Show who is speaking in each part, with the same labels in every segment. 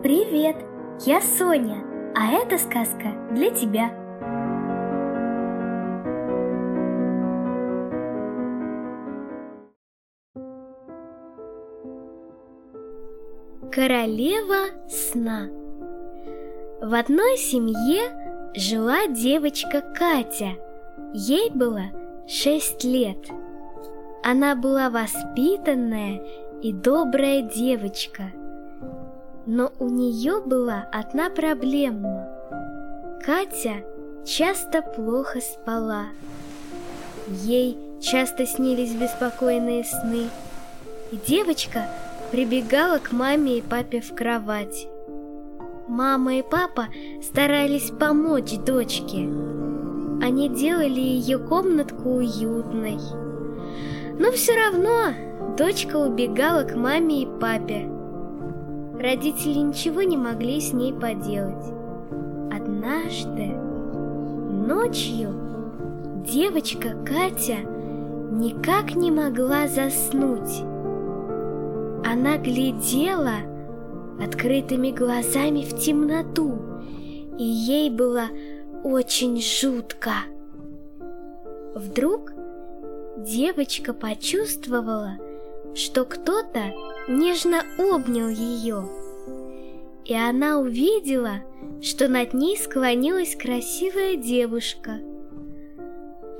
Speaker 1: Привет, я Соня, а эта сказка для тебя. Королева сна В одной семье жила девочка Катя. Ей было шесть лет. Она была воспитанная и добрая девочка – но у нее была одна проблема. Катя часто плохо спала. Ей часто снились беспокойные сны, и девочка прибегала к маме и папе в кровать. Мама и папа старались помочь дочке. Они делали ее комнатку уютной. Но все равно дочка убегала к маме и папе, Родители ничего не могли с ней поделать. Однажды ночью девочка Катя никак не могла заснуть. Она глядела открытыми глазами в темноту, и ей было очень жутко. Вдруг девочка почувствовала, что кто-то нежно обнял ее. И она увидела, что над ней склонилась красивая девушка.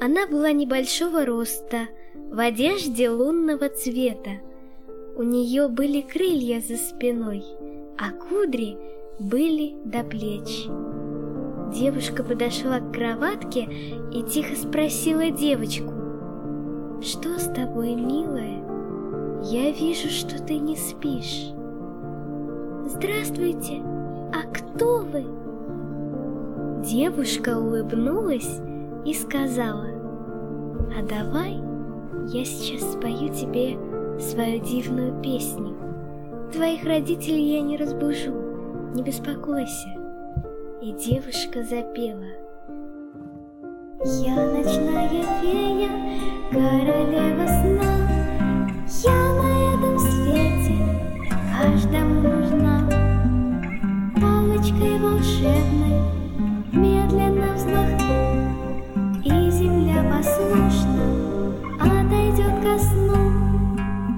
Speaker 1: Она была небольшого роста, в одежде лунного цвета. У нее были крылья за спиной, а кудри были до плеч. Девушка подошла к кроватке и тихо спросила девочку, «Что с тобой, милая?» Я вижу, что ты не спишь. Здравствуйте, а кто вы? Девушка улыбнулась и сказала, а давай я сейчас спою тебе свою дивную песню. Твоих родителей я не разбужу, не беспокойся. И девушка запела. Я ночная фея, королева сна, послушно отойдет ко сну.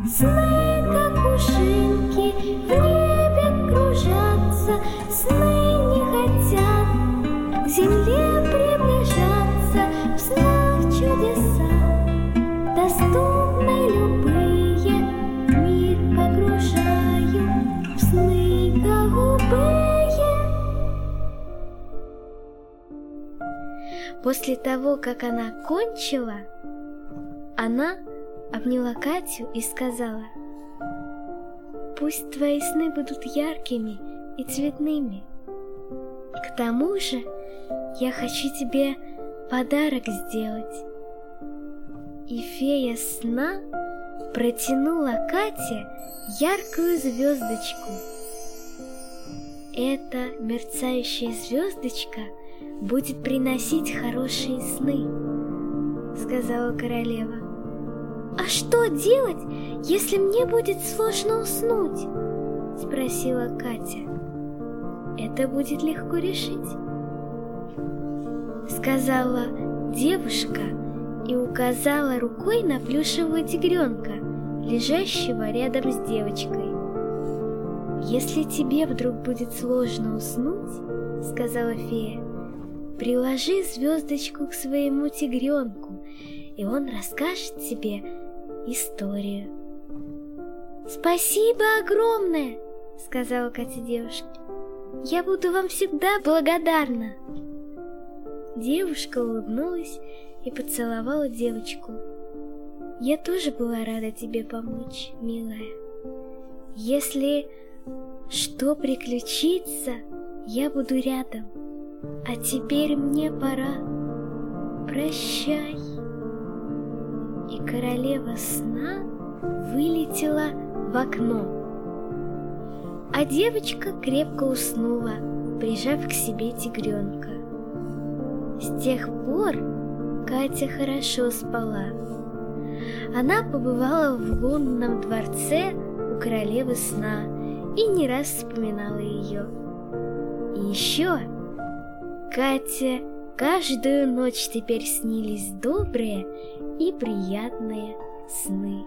Speaker 1: Сны, как пушинки, в небе кружатся. Сны не хотят к земле После того, как она кончила, она обняла Катю и сказала, «Пусть твои сны будут яркими и цветными. К тому же я хочу тебе подарок сделать». И фея сна протянула Кате яркую звездочку. Эта мерцающая звездочка – будет приносить хорошие сны, сказала королева. А что делать, если мне будет сложно уснуть? спросила Катя. Это будет легко решить, сказала девушка и указала рукой на плюшевого тигренка, лежащего рядом с девочкой. Если тебе вдруг будет сложно уснуть, сказала фея, Приложи звездочку к своему тигренку, и он расскажет тебе историю. «Спасибо огромное!» — сказала Катя девушке. «Я буду вам всегда благодарна!» Девушка улыбнулась и поцеловала девочку. «Я тоже была рада тебе помочь, милая. Если что приключится, я буду рядом». А теперь мне пора. Прощай. И королева сна вылетела в окно. А девочка крепко уснула, прижав к себе тигренка. С тех пор Катя хорошо спала. Она побывала в лунном дворце у королевы сна и не раз вспоминала ее. И еще Катя каждую ночь теперь снились добрые и приятные сны.